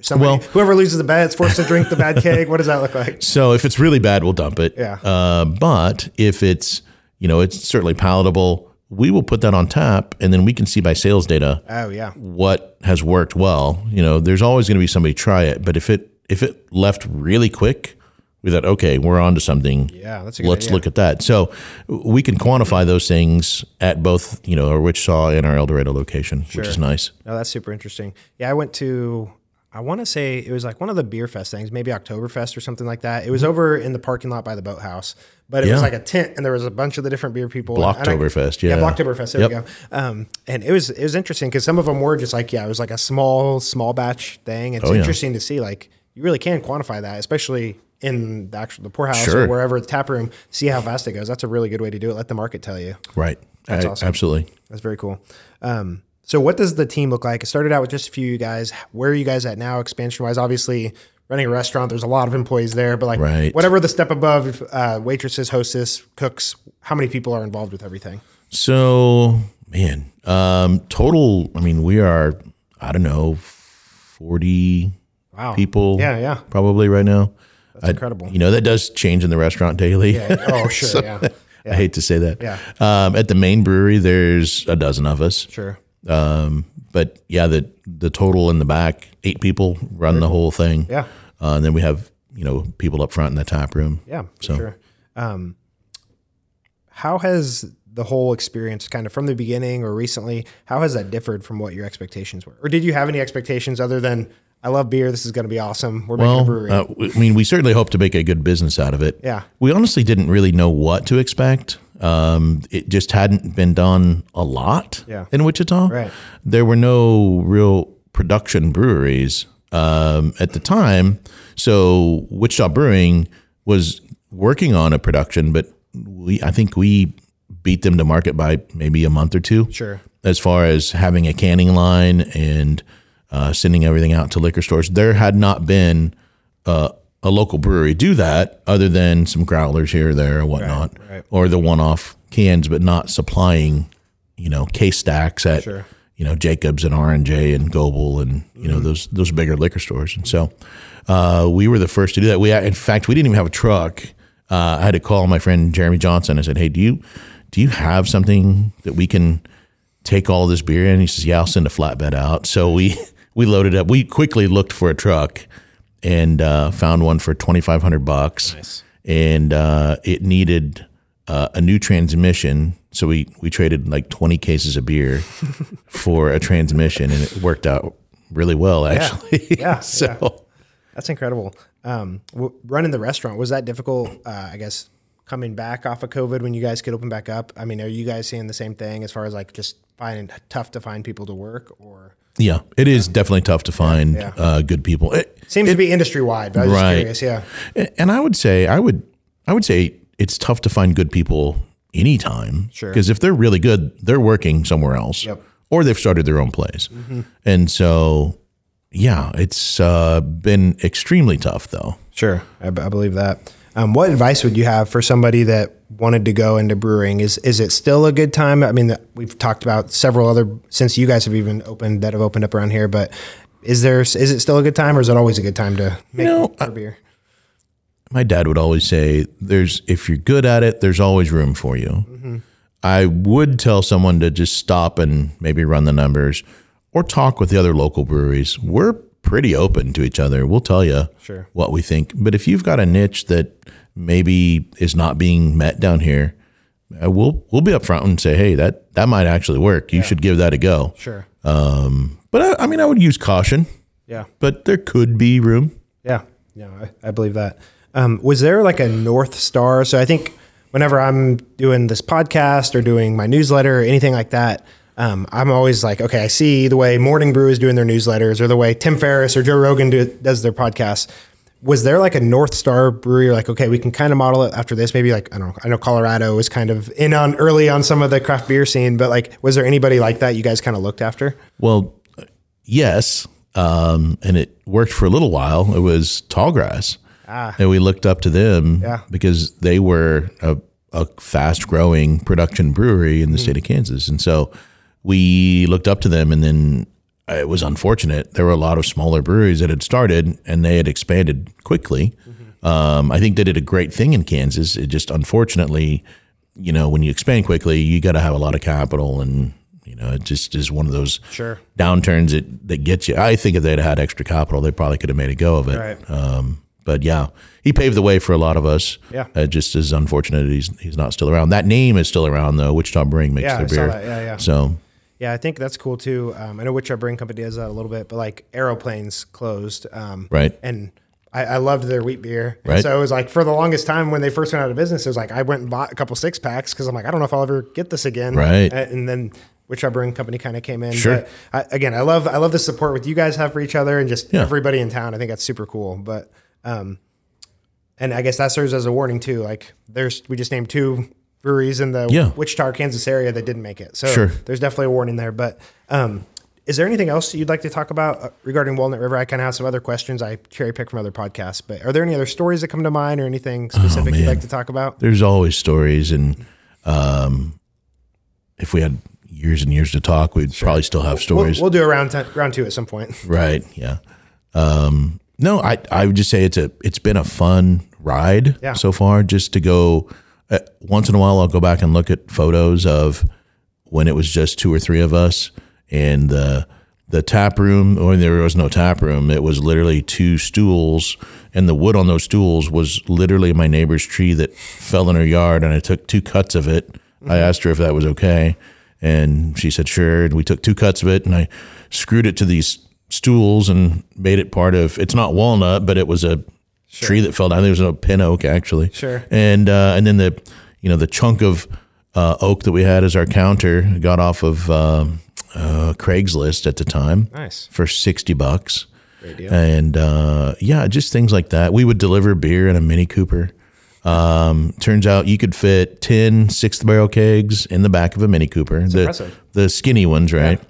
S5: somebody,
S1: Well-
S5: whoever loses the bet is forced to drink the bad keg. What does that look like?
S1: so if it's really bad, we'll dump it.
S5: Yeah.
S1: Uh, but if it's you know it's certainly palatable, we will put that on tap, and then we can see by sales data
S5: Oh yeah.
S1: what has worked well. You know, there's always going to be somebody try it, but if it if it left really quick, we thought, okay, we're on to something.
S5: Yeah, that's a good
S1: Let's
S5: idea.
S1: look at that. So we can quantify those things at both, you know, our Wichita and our El Dorado location, which is nice.
S5: No, that's super interesting. Yeah, I went to I want to say it was like one of the beer fest things, maybe Oktoberfest or something like that. It was over in the parking lot by the boathouse, but it was
S1: Mm-hmm.
S5: Like a tent, and there was a bunch of the different beer people. I-
S1: Blocktoberfest,
S5: yeah,
S1: yeah.
S5: Blocktoberfest. There
S1: Yep.
S5: we go. Um, and it was it was interesting because some of them were just like yeah, it was like a small small batch thing. It's
S1: Oh, yeah.
S5: interesting to see like you really can quantify that, especially in the actual the poorhouse
S1: Sure.
S5: or wherever the tap room. See how fast it goes. That's a really good way to do it. Let the market tell you.
S1: Right.
S5: That's
S1: I-
S5: awesome.
S1: Absolutely.
S5: That's very cool. Um, so, what does the team look like? It started out with just a few of you guys. Where are you guys at now, expansion wise? Obviously, running a restaurant, there's a lot of employees there, but like
S1: Right.
S5: whatever the step above, uh, waitresses, hostess, cooks, how many people are involved with everything?
S1: So, man, um, total, I mean, we are, I don't know, 40
S5: Wow.
S1: people.
S5: Yeah, yeah.
S1: Probably right now.
S5: That's incredible.
S1: You know, that does change in the restaurant daily.
S5: oh, sure. yeah.
S1: I hate to say that.
S5: Yeah.
S1: Um, at the main brewery, there's a dozen of us.
S5: Sure.
S1: Um, but yeah, the the total in the back, eight people run the whole thing.
S5: Yeah.
S1: Uh, and then we have you know people up front in the tap room.
S5: Yeah, for
S1: So-
S5: sure. Um, how has the whole experience, kind of from the beginning or recently, how has that differed from what your expectations were? Or did you have any expectations other than I love beer, this is going to be awesome, we're making a brewery?
S1: uh, I mean, we certainly hope to make a good business out of it.
S5: Yeah.
S1: We honestly didn't really know what to expect. Um, it just hadn't been done a lot
S5: Yeah.
S1: in Wichita.
S5: Right.
S1: There were no real production breweries um, at the time. So Wichita Brewing was working on a production, but we I think we beat them to market by maybe a month or two
S5: Sure.
S1: as far as having a canning line and uh, sending everything out to liquor stores. There had not been uh, a local brewery do that other than some growlers here or there or whatnot,
S5: right.
S1: or the one-off cans, but not supplying, you know, case stacks at,
S5: Sure.
S1: you know, Jacobs and R and J and Goebel and you know those those bigger liquor stores. And so uh, we were the first to do that. We in fact we didn't even have a truck. Uh, I had to call my friend Jeremy Johnson. I said, "Hey, do you do you have something that we can take all this beer in?" He says, "Yeah, I'll send a flatbed out." So we we loaded up. We quickly looked for a truck and uh, found one for twenty five hundred bucks.
S5: Nice.
S1: And uh, it needed uh, a new transmission, so we we traded like twenty cases of beer for a transmission, and it worked out really well actually.
S5: Yeah,
S1: so.
S5: That's incredible. Um, w- running the restaurant was that difficult? Uh, I guess coming back off of COVID when you guys could open back up. I mean, are you guys seeing the same thing as far as like just finding tough to find people to work, or
S1: Yeah, it is definitely tough to find
S5: Yeah.
S1: Uh, good people. It-
S5: seems to be industry wide? But I was
S1: Right.
S5: just curious. Yeah,
S1: and I would say I would I would say it's tough to find good people anytime.
S5: Sure.
S1: Because if they're really good, they're working somewhere else.
S5: Yep.
S1: Or they've started their own place. And so yeah, it's uh, been extremely tough though.
S5: sure. I, b- I believe that. Um, what advice would you have for somebody that wanted to go into brewing? Is is it still a good time? I mean, the- we've talked about several other since you guys have even opened that have opened up around here, but is there is it still a good time, or is it always a good time to make
S1: know,
S5: for beer?
S1: my dad would always say there's if you're good at it there's always room for you mm-hmm. i would tell someone to just stop and maybe run the numbers or talk with the other local breweries we're pretty open to each other we'll tell you
S5: Sure.
S1: what we think but if you've got a niche that maybe is not being met down here we'll we'll be upfront and say hey that that might actually work you should give that a go
S5: Sure.
S1: but I, I mean i would use caution
S5: Yeah.
S1: but there could be room
S5: Yeah, yeah, I, I believe that. Um, was there like a north star? So I think whenever I'm doing this podcast or doing my newsletter or anything like that, um, I'm always like, okay, I see the way Morning Brew is doing their newsletters or the way Tim Ferriss or Joe Rogan do, does their podcasts. Was there like a north star brewery? Like, okay, we can kind of model it after this. Maybe like I don't know. I know Colorado was kind of in on early on some of the craft beer scene, but like, was there anybody like that you guys kind of looked after?
S1: Well, yes, um, and it worked for a little while. It was Tallgrass,
S5: Ah.
S1: and we looked up to them
S5: Yeah.
S1: because they were a, a fast-growing production brewery in the state of Kansas, and so we looked up to them. And then it was unfortunate; there were a lot of smaller breweries that had started, and they had expanded quickly. Um, I think they did a great thing in Kansas. It just unfortunately you know, when you expand quickly, you got to have a lot of capital, and you know, it just is one of those
S5: Sure.
S1: downturns that that get you. I think if they'd had extra capital, they probably could have made a go of it.
S5: Right.
S1: Um, but yeah, he paved the way for a lot of us.
S5: Yeah.
S1: Uh, just as unfortunate he's he's not still around. That name is still around though. Wichita Brewing makes
S5: Yeah,
S1: their
S5: I
S1: beer.
S5: Yeah, yeah.
S1: So
S5: Yeah, I think that's cool too. Um, I know Wichita brewing company does that a little bit, but like Aero Plains closed. Um,
S1: Right.
S5: And I, I loved their wheat beer. And
S1: Right.
S5: So it was like for the longest time when they first went out of business, it was like I went and bought a couple six packs because I'm like, I don't know if I'll ever get this again.
S1: Right.
S5: And then Wichita brewing company kind of came in.
S1: Sure.
S5: But I, again, I love I love the support with you guys have for each other and just
S1: Yeah.
S5: everybody in town. I think that's super cool. But um, and I guess that serves as a warning too. Like there's we just named two breweries in the
S1: Yeah.
S5: Wichita, Kansas area that didn't make it. So
S1: Sure.
S5: there's definitely a warning there. But um, is there anything else you'd like to talk about uh, regarding Walnut River? I kind of have some other questions I cherry picked from other podcasts. But are there any other stories that come to mind or anything specific you'd like to talk about?
S1: there's always stories, and um, if we had years and years to talk, we'd probably still have
S5: We'll,
S1: stories.
S5: we'll do a round, ten, round two at some point.
S1: Right. Yeah. Um, no, I, I would just say it's a it's been a fun ride
S5: Yeah.
S1: so far. Just to go uh, once in a while, I'll go back and look at photos of when it was just two or three of us, and the the tap room. Or there was no tap room. It was literally two stools, and the wood on those stools was literally my neighbor's tree that fell in her yard, and I took two cuts of it. I asked her if that was okay, and she said sure. And we took two cuts of it, and I screwed it to these stools and made it part of. It's not walnut, but it was a tree that fell down. There was a pin oak actually.
S5: Sure.
S1: And uh, and then the you know the chunk of uh, oak that we had as our counter got off of um, uh, Craigslist at the time.
S5: Nice.
S1: For sixty bucks.
S5: Great deal.
S1: And uh, yeah, just things like that. We would deliver beer in a Mini Cooper. Um, turns out you could fit 10 sixth barrel kegs in the back of a Mini Cooper. the,
S5: impressive.
S1: the skinny ones, right?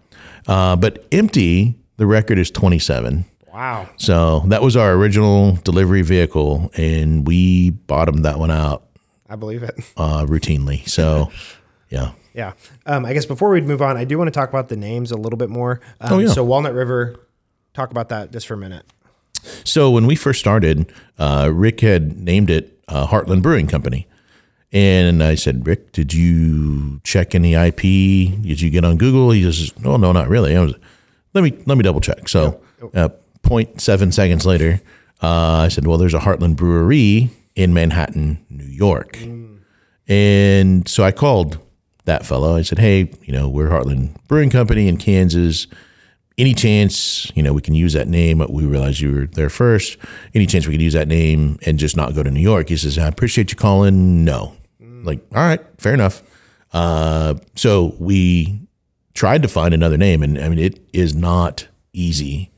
S1: Uh, but empty, the record is 27.
S5: Wow.
S1: So that was our original delivery vehicle, and we bottomed that one out
S5: I believe it.
S1: uh, routinely. So, yeah.
S5: Yeah. Um, I guess before we move on, I do want to talk about the names a little bit more. Um,
S1: Oh, yeah.
S5: So Walnut River, talk about that just for a minute.
S1: So when we first started, uh, Rick had named it uh, Heartland Brewing Company. And I said, Rick, did you check any IP? Did you get on Google? He says, No, no, not really. I was, let me let me double check. So, uh, 0.7 seconds later, uh, I said, Well, there's a Heartland Brewery in Manhattan, New York. And so I called that fellow. I said, Hey, you know, we're Heartland Brewing Company in Kansas. Any chance, you know, we can use that name? We realized you were there first. Any chance we could use that name and just not go to New York? He says, I appreciate you calling. No. Like, all right, fair enough. Uh, so we tried to find another name, and I mean, it is not easy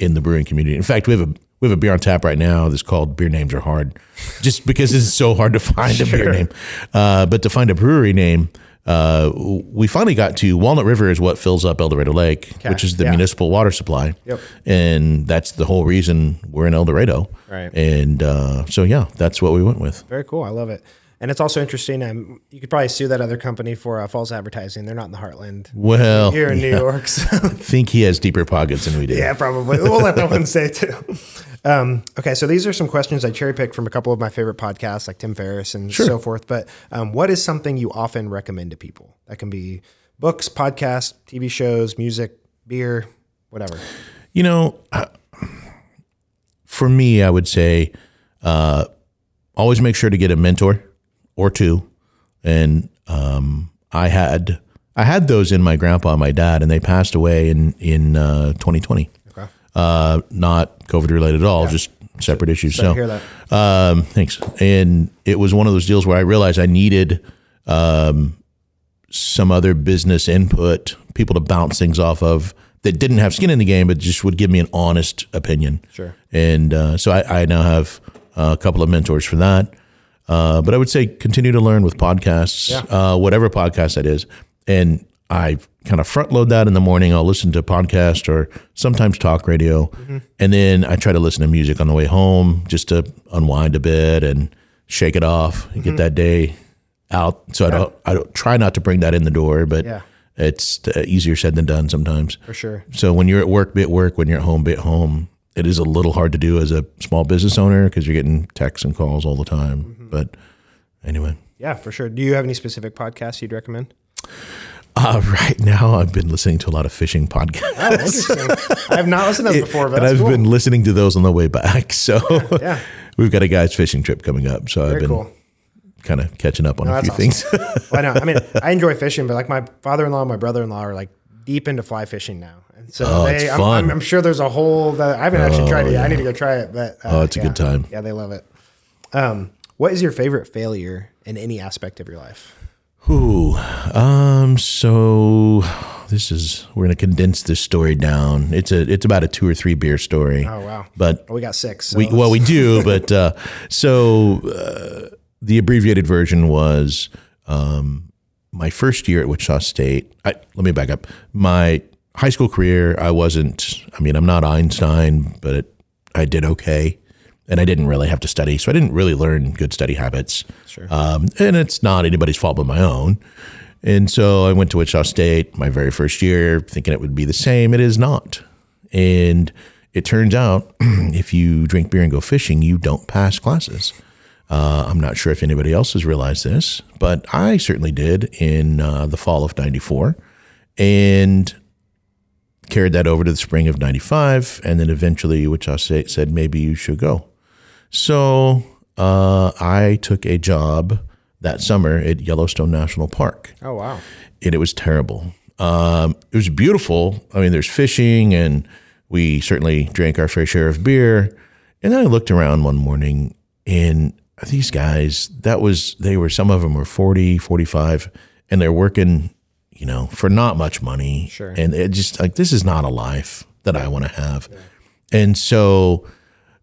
S1: in the brewing community. In fact, we have a we have a beer on tap right now that's called "Beer Names Are Hard," just because it's so hard to find a beer name. Uh, but to find a brewery name, uh, we finally got to Walnut River is what fills up El Dorado Lake, which is the
S5: yeah.
S1: municipal water supply.
S5: Yep.
S1: And that's the whole reason we're in El Dorado.
S5: Right.
S1: And uh, so yeah, that's what we went with.
S5: Very cool. I love it. And it's also interesting. Um, you could probably sue that other company for uh, false advertising. They're not in the heartland
S1: Well,
S5: here in New. York. So.
S1: I think he has deeper pockets than we do.
S5: yeah, probably. We'll let that one stay too. Um, okay, so these are some questions I cherry picked from a couple of my favorite podcasts, like Tim Ferriss and so forth. But um, what is something you often recommend to people? That can be books, podcasts, TV shows, music, beer, whatever.
S1: You know, uh, for me, I would say uh, always make sure to get a mentor or two. And um, I had I had those in my grandpa and my dad, and they passed away in in uh, 2020.
S5: Okay.
S1: Uh, not COVID related at all, just separate issues.
S5: Sorry
S1: so
S5: hear that.
S1: um, thanks. And it was one of those deals where I realized I needed um, some other business input, people to bounce things off of that didn't have skin in the game, but just would give me an honest opinion.
S5: Sure.
S1: And uh, so I, I now have a couple of mentors for that. Uh, but I would say continue to learn with podcasts, uh, whatever podcast that is. And I kind of front load that in the morning. I'll listen to podcast or sometimes talk radio. And then I try to listen to music on the way home just to unwind a bit and shake it off and get that day out. So I don't, I don't try not to bring that in the door, but
S5: Yeah.
S1: it's uh, easier said than done sometimes.
S5: For sure.
S1: So when you're at work, be at work. When you're at home, be at home. It is a little hard to do as a small business owner because you're getting texts and calls all the time. But anyway,
S5: Yeah, for sure. Do you have any specific podcasts you'd recommend?
S1: Uh, right now, I've been listening to a lot of fishing podcasts.
S5: Oh, interesting. I have not listened to them before, but
S1: and I've
S5: cool.
S1: been listening to those on the way back. So
S5: yeah.
S1: we've got a guy's fishing trip coming up. So I've
S5: Very
S1: been
S5: cool.
S1: kind of catching up on
S5: No,
S1: a few
S5: that's
S1: things.
S5: Well, I know. I mean, I enjoy fishing, but like my father-in-law, and my brother-in-law are like deep into fly fishing now, so
S1: Oh,
S5: they,
S1: it's
S5: I'm,
S1: fun.
S5: I'm, I'm sure there's a whole that I haven't actually tried it. yet. I need to go try it, but uh,
S1: Oh, it's a
S5: yeah.
S1: good time.
S5: Yeah, they love it. Um, what is your favorite failure in any aspect of your life?
S1: Ooh, um, so this is we're gonna condense this story down. It's a it's about a two or three beer story.
S5: Oh wow!
S1: But
S5: Well, we got six. So
S1: we well we do, but uh, so uh, the abbreviated version was um, my first year at Wichita State. I, let me back up. My high school career, I wasn't. I mean, I'm not Einstein, but it, I did okay, and I didn't really have to study, so I didn't really learn good study habits.
S5: Sure.
S1: Um, and it's not anybody's fault but my own. And so I went to Wichita State my very first year, thinking it would be the same. It is not. And it turns out if you drink beer and go fishing, you don't pass classes. Uh, I'm not sure if anybody else has realized this, but I certainly did in uh, the fall of 94 and carried that over to the spring of 95. And then eventually Wichita State said, maybe you should go. So uh, I took a job that summer at Yellowstone National Park
S5: Oh wow!
S1: and it was terrible. Um, it was beautiful. I mean, there's fishing, and we certainly drank our fair share of beer. And then I looked around one morning, and these guys, that was, they were, some of them were 40, 45, and they're working, you know, for not much money.
S5: Sure.
S1: And it just like, this is not a life that I want to have. And so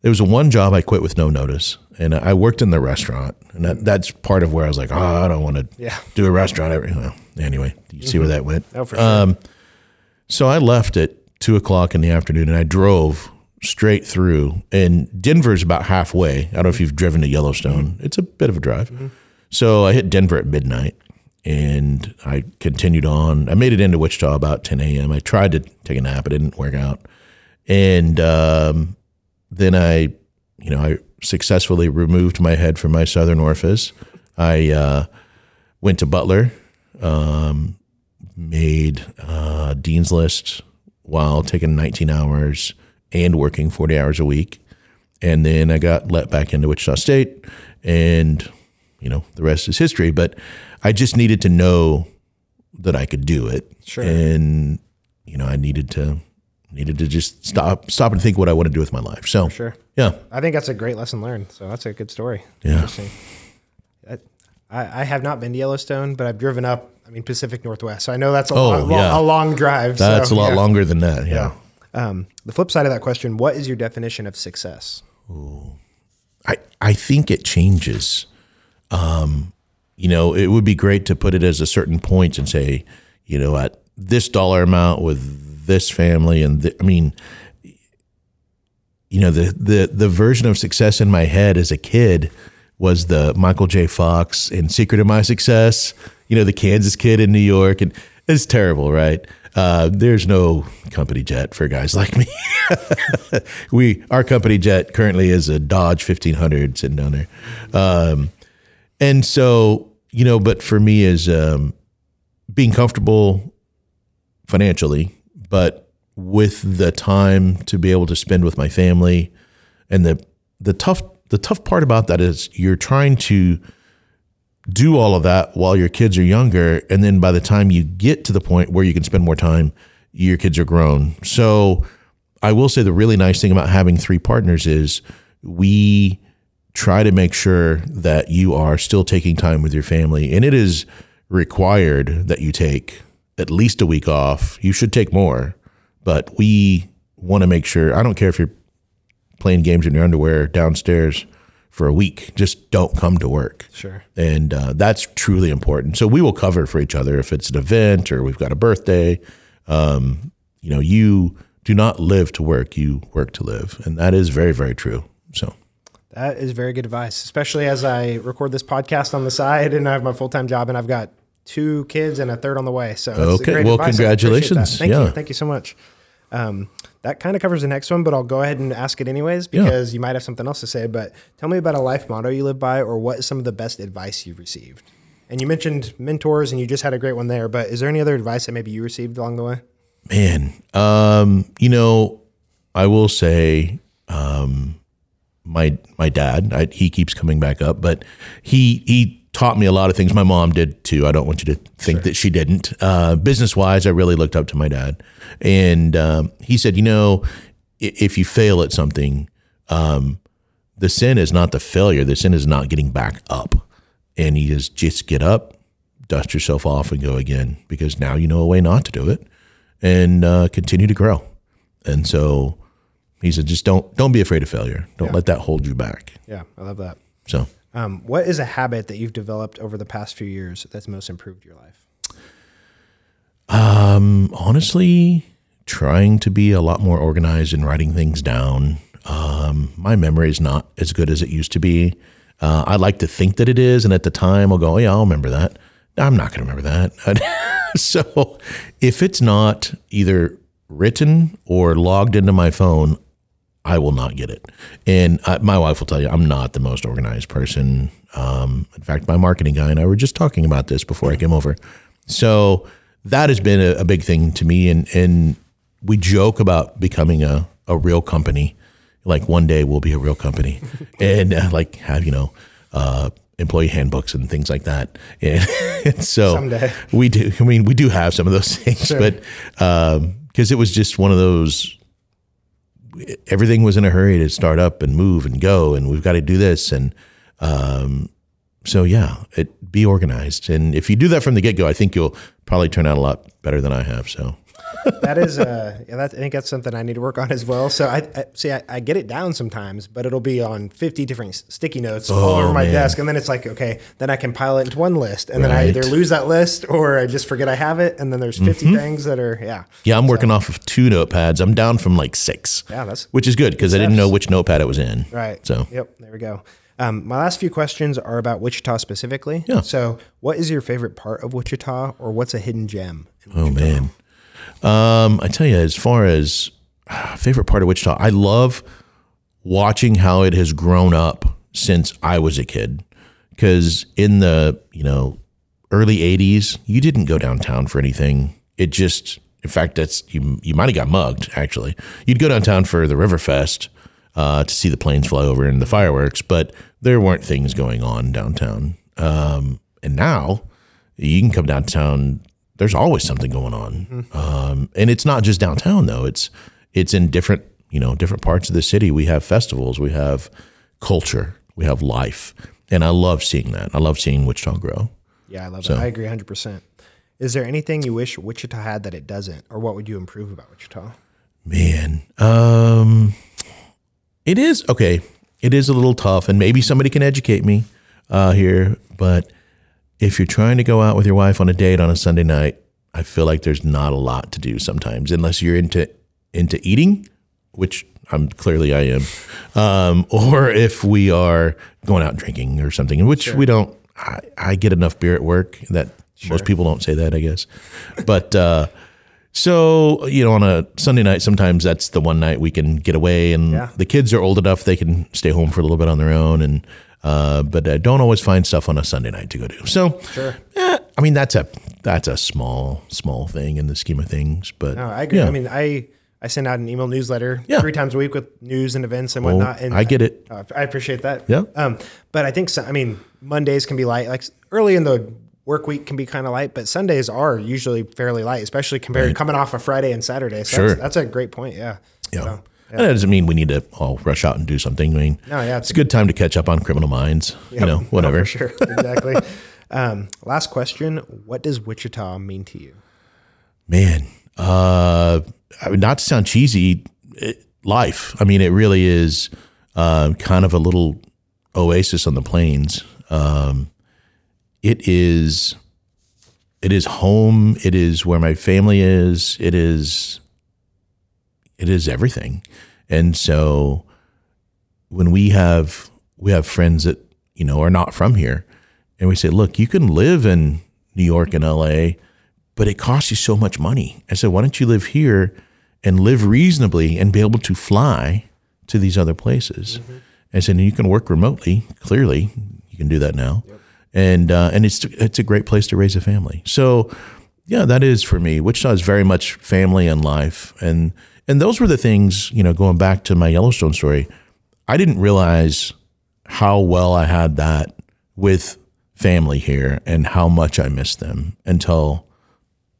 S1: there was a one job I quit with no notice, and I worked in the restaurant, and that, that's part of where I was like, oh, I don't want to
S5: Yeah.
S1: do a restaurant. Every, well, anyway, you see where mm-hmm. that went.
S5: Oh, for sure.
S1: Um, so I left at two o'clock in the afternoon, and I drove straight through. And Denver's about halfway. I don't know if you've driven to Yellowstone. It's a bit of a drive. Mm-hmm. So I hit Denver at midnight, and I continued on. I made it into Wichita about 10 a.m. I tried to take a nap, it didn't work out, and um, then I, you know, I successfully removed my head from my southern orifice. I uh, went to Butler, um, made uh, Dean's List while taking 19 hours and working 40 hours a week. And then I got let back into Wichita State, and, you know, the rest is history. But I just needed to know that I could do it.
S5: Sure.
S1: And, you know, I needed to. Needed to just stop, stop and think what I want to do with my life. So,
S5: Sure.
S1: yeah,
S5: I think that's a great lesson learned. So that's a good story.
S1: Yeah.
S5: Interesting. I, I have not been to Yellowstone, but I've driven up. I mean, Pacific Northwest. So I know that's a,
S1: Oh,
S5: long,
S1: yeah.
S5: a long drive.
S1: that's
S5: so,
S1: a lot
S5: yeah.
S1: longer than that. Yeah.
S5: Um, the flip side of that question: What is your definition of success?
S1: I, I think it changes. Um, you know, it would be great to put it as a certain point and say, you know, at this dollar amount with this family, and th- I mean, you know, the the the version of success in my head as a kid was the Michael J. Fox in Secret of My Success. You know, the Kansas kid in New York, and it's terrible, right? Uh, there's no company jet for guys like me. we our company jet currently is a Dodge 1500 sitting down there, um, and so you know. But for me, is um, being comfortable financially, but with the time to be able to spend with my family, and the the tough the tough part about that is you're trying to do all of that while your kids are younger and then by the time you get to the point where you can spend more time your kids are grown so i will say the really nice thing about having three partners is we try to make sure that you are still taking time with your family and it is required that you take at least a week off you should take more but we want to make sure i don't care if you're playing games in your underwear downstairs for a week just don't come to work
S5: Sure.
S1: and uh, that's truly important. So we will cover for each other if it's an event or we've got a birthday. Um, you know, you do not live to work; you work to live, and that is very, very true. So
S5: That is very good advice, especially as I record this podcast on the side and I have my full time job and I've got two kids and a third on the way. So
S1: Okay,
S5: great
S1: well,
S5: advice. I appreciate that.
S1: congratulations.
S5: Thank
S1: Yeah.
S5: you. Thank you so much. Um, that kind of covers the next one, but I'll go ahead and ask it anyways because you might have something else to say. But tell me about a life motto you live by, or what is some of the best advice you've received? And you mentioned mentors, and you just had a great one there. But is there any other advice that maybe you received along the way?
S1: Man, um, you know, I will say, um, my my dad, I, he keeps coming back up, but he he taught me a lot of things. My mom did too. I don't want you to think that she didn't. Uh, business wise, I really looked up to my dad, and um, he said, you know, if you fail at something, um, the sin is not the failure. The sin is not getting back up, and he is just get up, dust yourself off, and go again because now you know a way not to do it and uh, continue to grow. And so he said, just don't don't be afraid of failure. Don't let that hold you back.
S5: Yeah, I love that.
S1: So
S5: Um, what is a habit that you've developed over the past few years that's most improved your life?
S1: honestly, trying to be a lot more organized and writing things down. Um, my memory is not as good as it used to be. Uh, I like to think that it is, and at the time, I'll go, oh, "Yeah, I'll remember that." I'm not going to remember that. so, if it's not either written or logged into my phone, I will not get it. And I, my wife will tell you, I'm not the most organized person. Um, in fact, my marketing guy and I were just talking about this before I came over. So that has been a, a big thing to me. And, and we joke about becoming a, a real company. Like one day we'll be a real company and uh, like have, you know, uh, employee handbooks and things like that. And, and so
S5: Someday.
S1: we do, I mean, we do have some of those things, but, um, cause it was just one of those, everything was in a hurry to start up and move and go and we've got to do this and um, so yeah it be organized. And if you do that from the get-go i think you'll probably turn out a lot better than i have so
S5: that is uh yeah that, i think that's something i need to work on as well. So i, I see I, I get it down sometimes but it'll be on 50 different sticky notes all over my
S1: man.
S5: desk. And then it's like okay then i compile it into one list and then i either lose that list or i just forget i have it and then there's 50 things that are yeah.
S1: Yeah i'm working off of two notepads. I'm down from like six.
S5: Yeah, that's-
S1: which is good because i didn't know which notepad it was in.
S5: Right.
S1: So.
S5: Yep there we go. Um, my last few questions are about wichita specifically.
S1: Yeah.
S5: so what is your favorite part of wichita or what's a hidden gem in
S1: Oh man, um, I tell you, as far as ah, favorite part of Wichita, I love watching how it has grown up since I was a kid. Because in the you know early '80s, you didn't go downtown for anything. It just, in fact, that's you. You might have got mugged. Actually, you'd go downtown for the Riverfest uh, to see the planes fly over and the fireworks, but there weren't things going on downtown. Um, and now you can come downtown. There's always something going on, um, and it's not just downtown though. It's it's in different you know different parts of the city. We have festivals, we have culture, we have life, and I love seeing that. I love seeing Wichita grow.
S5: yeah i love
S1: So-
S5: that i agree 100% is there anything you wish wichita had that it doesn't or what would you improve about wichita
S1: Man, um, it is okay. It is a little tough, and maybe somebody can educate me uh, here. But if you're trying to go out with your wife on a date on a Sunday night, I feel like there's not a lot to do sometimes, unless you're into into eating, which I'm clearly I am, um, or if we are going out drinking or something, in which we don't. I, I get enough beer at work that most people don't say that, I guess, but. Uh, so, you know, on a Sunday night, sometimes that's the one night we can get away, and
S5: Yeah.
S1: the kids are old enough they can stay home for a little bit on their own. And uh, but I don't always find stuff on a Sunday night to go do. So, eh, I mean, that's a that's a small small thing in the scheme of things. But
S5: No, I agree.
S1: yeah.
S5: I mean, I I send out an email newsletter
S1: Yeah.
S5: three times a week with news and events and
S1: Oh,
S5: whatnot. And
S1: I get it.
S5: Uh, I appreciate that.
S1: Yeah.
S5: Um, but I think so, I mean Mondays can be light. Like early in the work week can be kind of light, but Sundays are usually fairly light, especially compared to coming off a Friday and Saturday. So
S1: Sure.
S5: that's, that's a great point. Yeah.
S1: Yeah.
S5: So,
S1: And that doesn't mean we need to all rush out and do something. I mean,
S5: No, yeah,
S1: it's a good time to catch up on Criminal Minds.
S5: yeah,
S1: you know, whatever.
S5: for sure. Exactly. um, last question: What does Wichita mean to you?
S1: Man, uh, I mean, not to sound cheesy, it, life. I mean, it really is uh, kind of a little oasis on the plains. Um, it is, it is home. It is where my family is. It is, it is everything. And so, when we have we have friends that you know are not from here, and we say, look, you can live in New York and L.A but it costs you so much money. I said, why don't you live here and live reasonably and be able to fly to these other places. And said, you can work remotely. Clearly, you can do that now, and uh, and it's it's a great place to raise a family. So, yeah, that is for me. Wichita is very much family and life, and and those were the things. You know, going back to my Yellowstone story, I didn't realize how well I had that with family here and how much I missed them until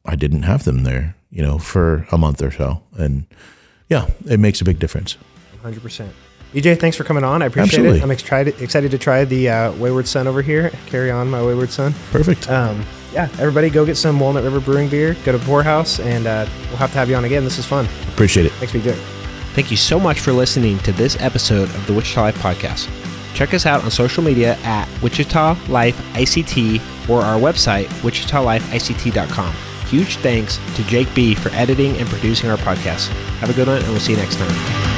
S1: I didn't have them there, you know, for a month or so. And yeah, it makes a big difference.
S5: 100%. BJ, thanks for coming on. I appreciate
S1: Absolutely.
S5: it. I'm excited excited to try the uh, Wayward Sun over here. Carry on, my Wayward Son.
S1: Perfect.
S5: Um, yeah, everybody go get some Walnut River Brewing beer. Go to Poorhouse, and uh, we'll have to have you on again. This is fun.
S1: Appreciate it.
S5: Thanks for doing it. Thank you so much for listening to this episode of the Wichita Life Podcast. Check us out on social media at Wichita Life ICT or our website, wichitalifeict.com. Huge thanks to Jake B for editing and producing our podcast. Have a good one, and we'll see you next time.